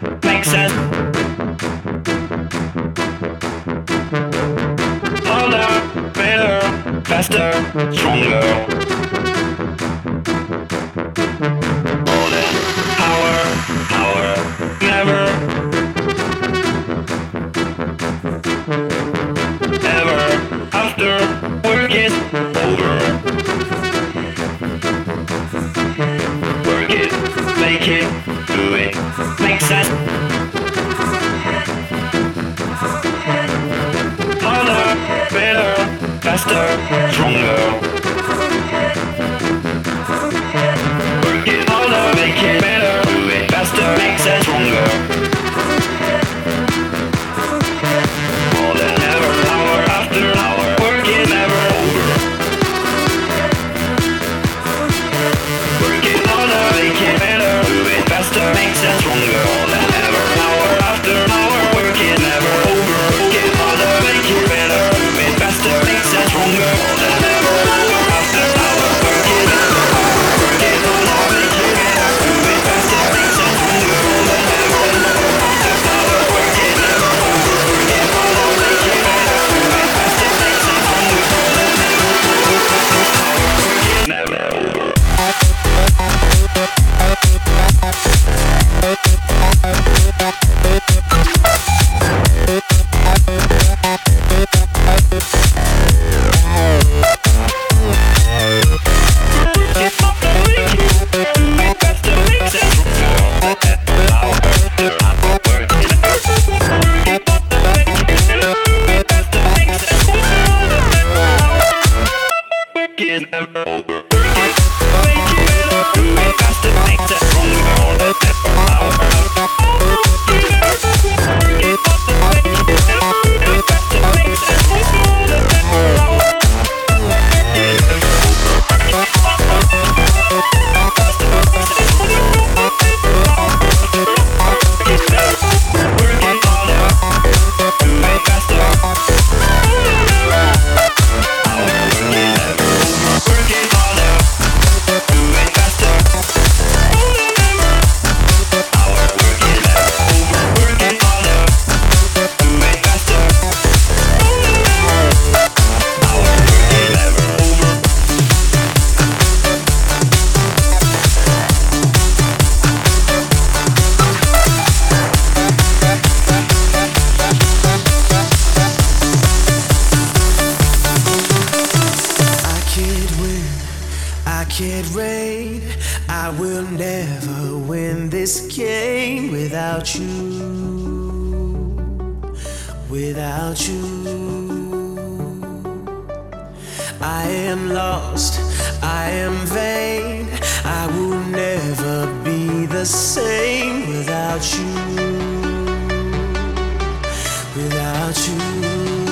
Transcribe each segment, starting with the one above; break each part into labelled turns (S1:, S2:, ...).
S1: Make sense. Faster, stronger. 下去。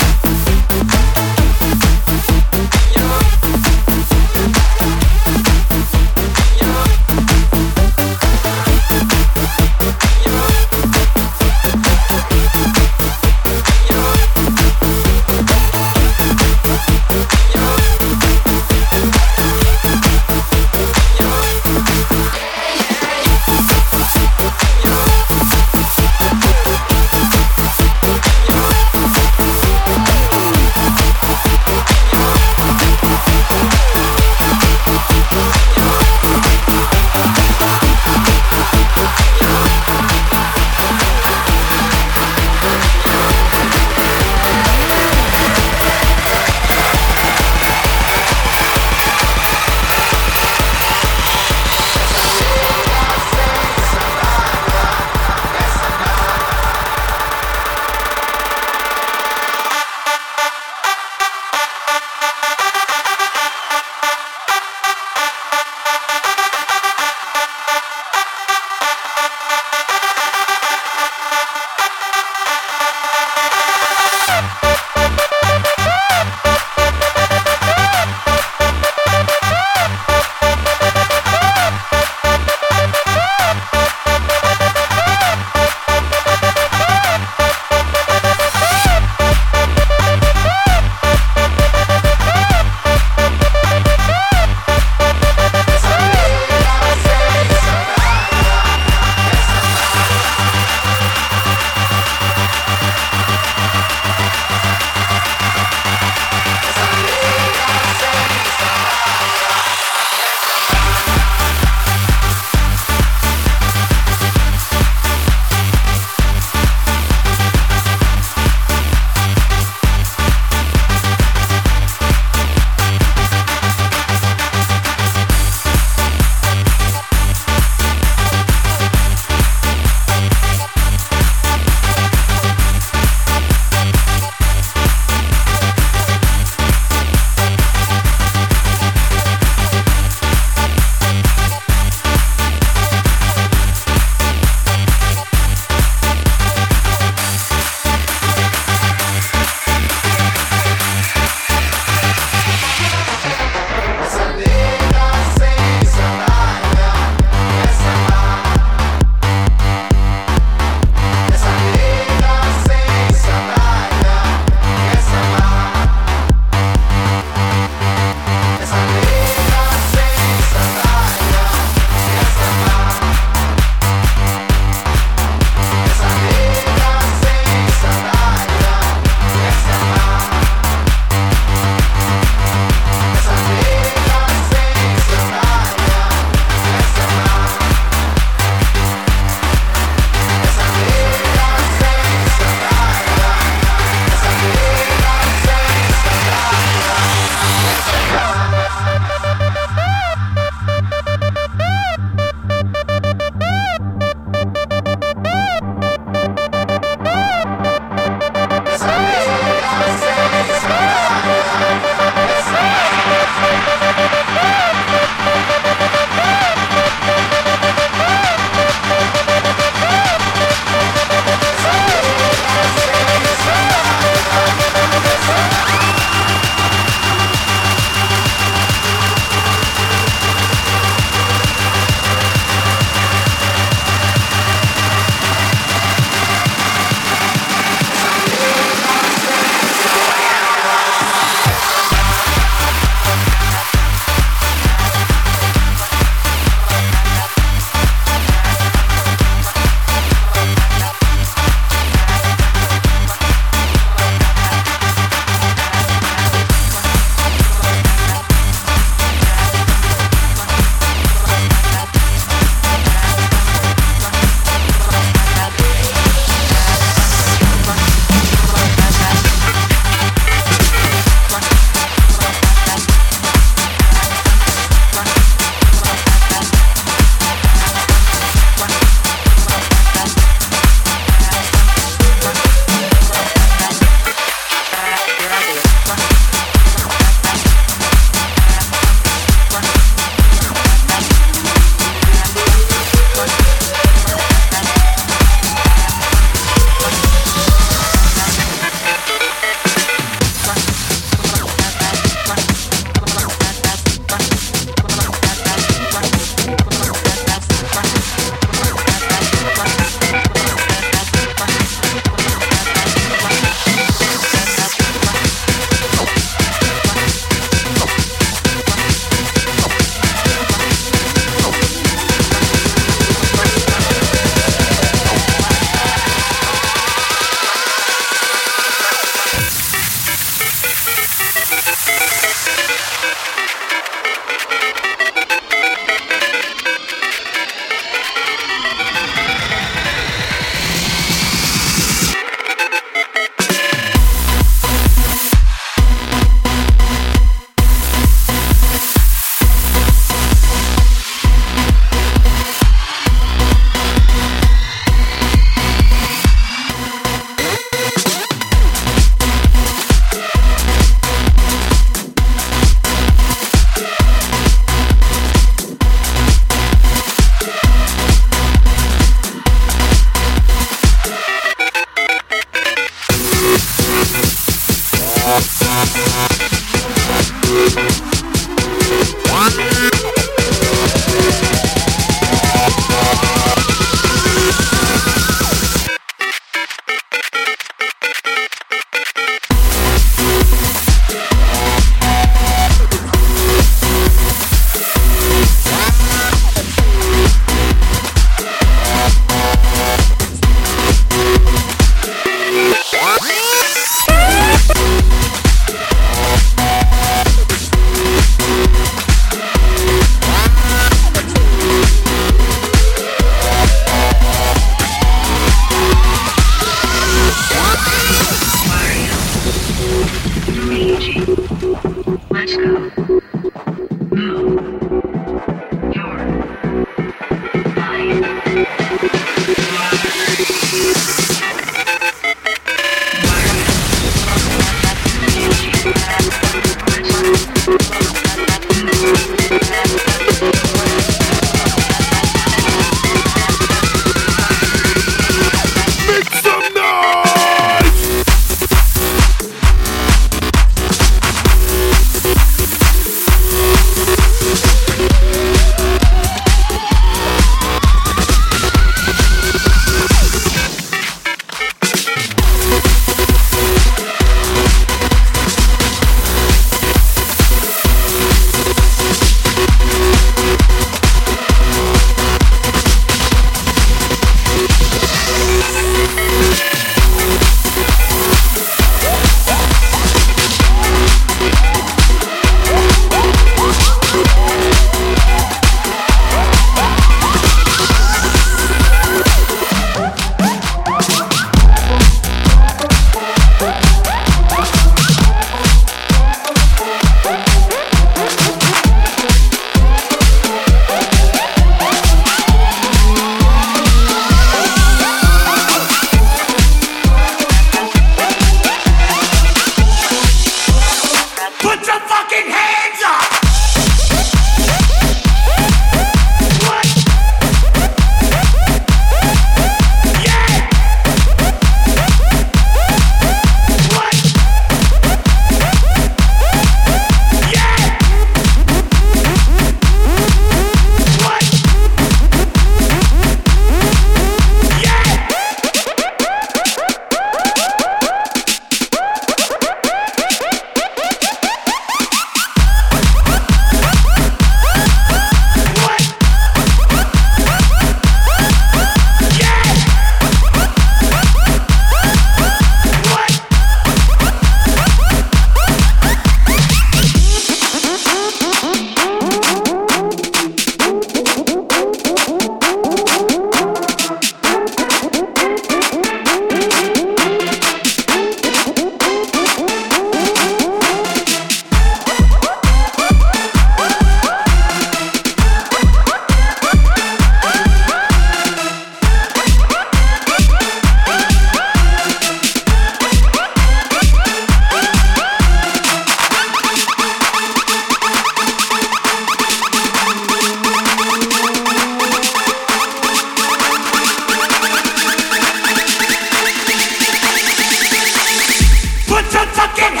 S1: Yeah!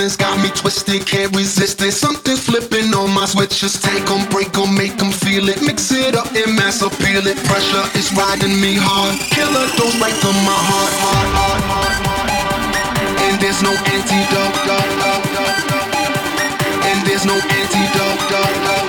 S2: Got me twisted, can't resist it. Something's flipping on my switches. Take them, break them, make them feel it. Mix it up and mass appeal it. Pressure is riding me hard. Killer dose right to my heart, heart, heart, heart, heart. And there's no antidote. And there's no antidote.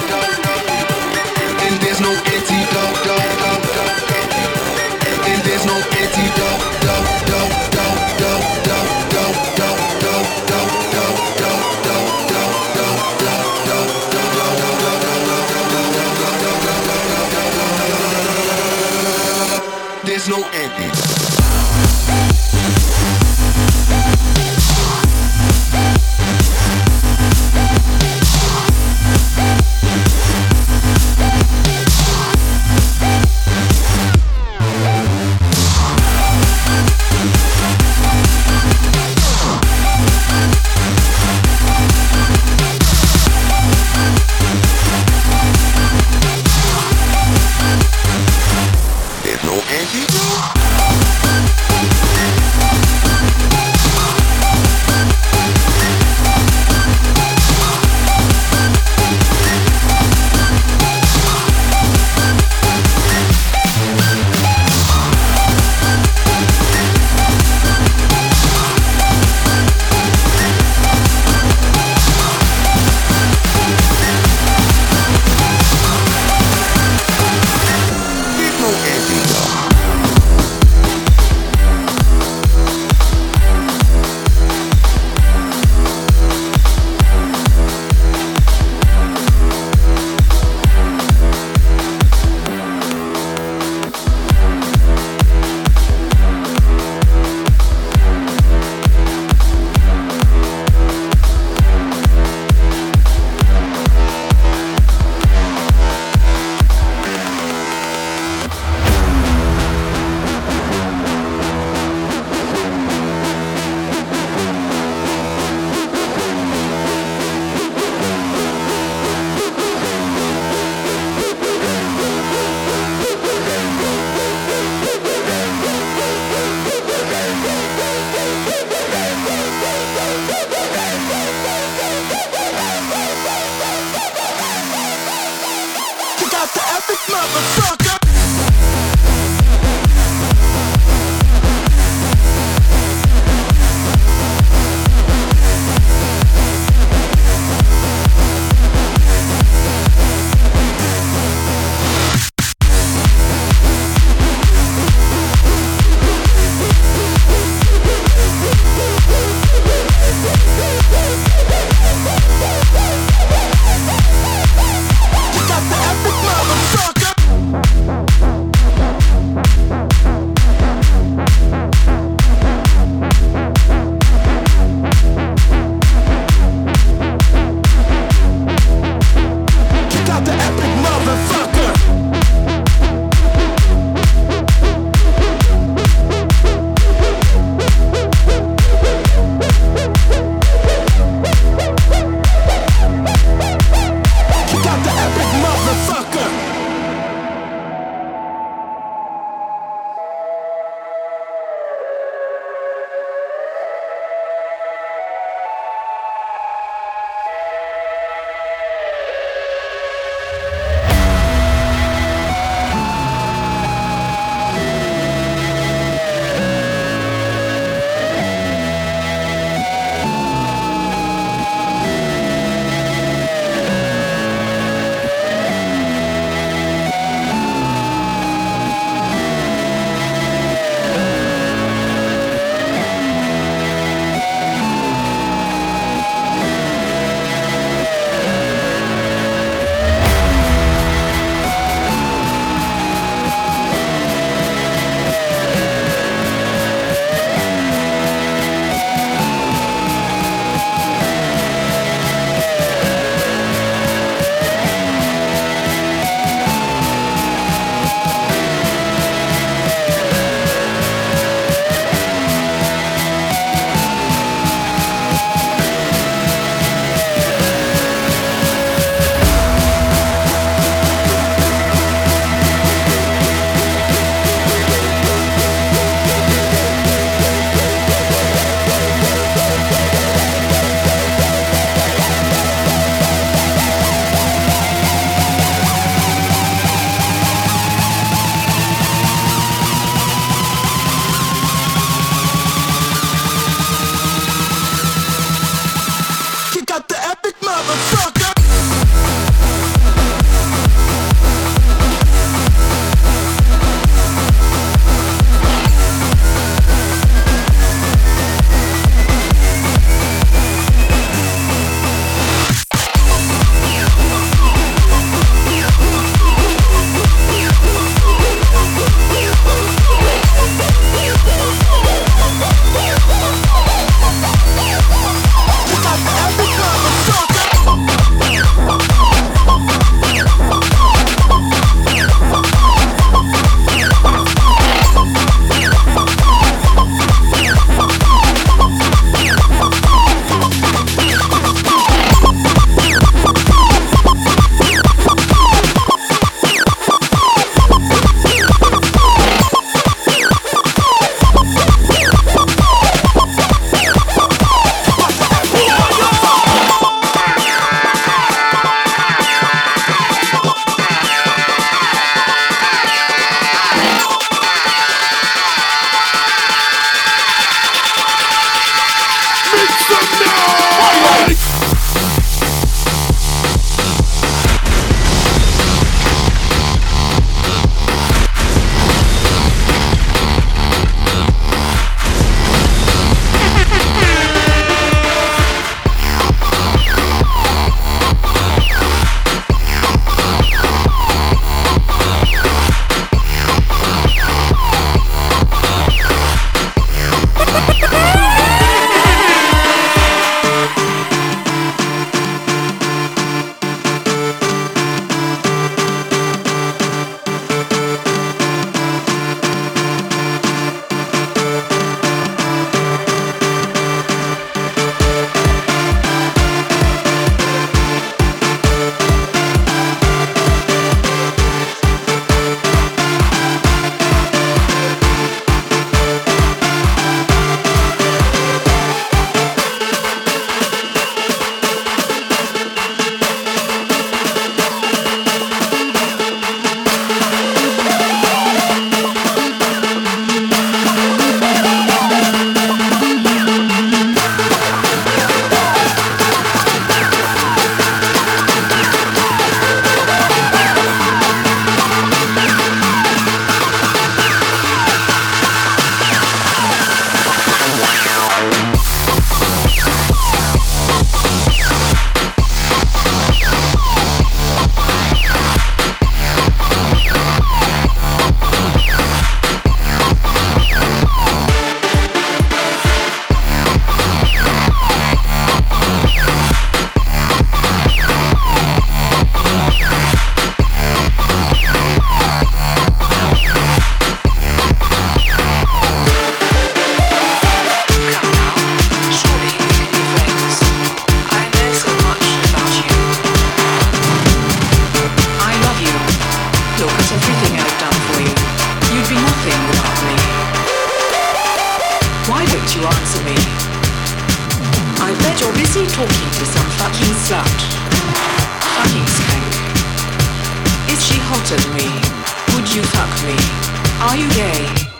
S1: Hey.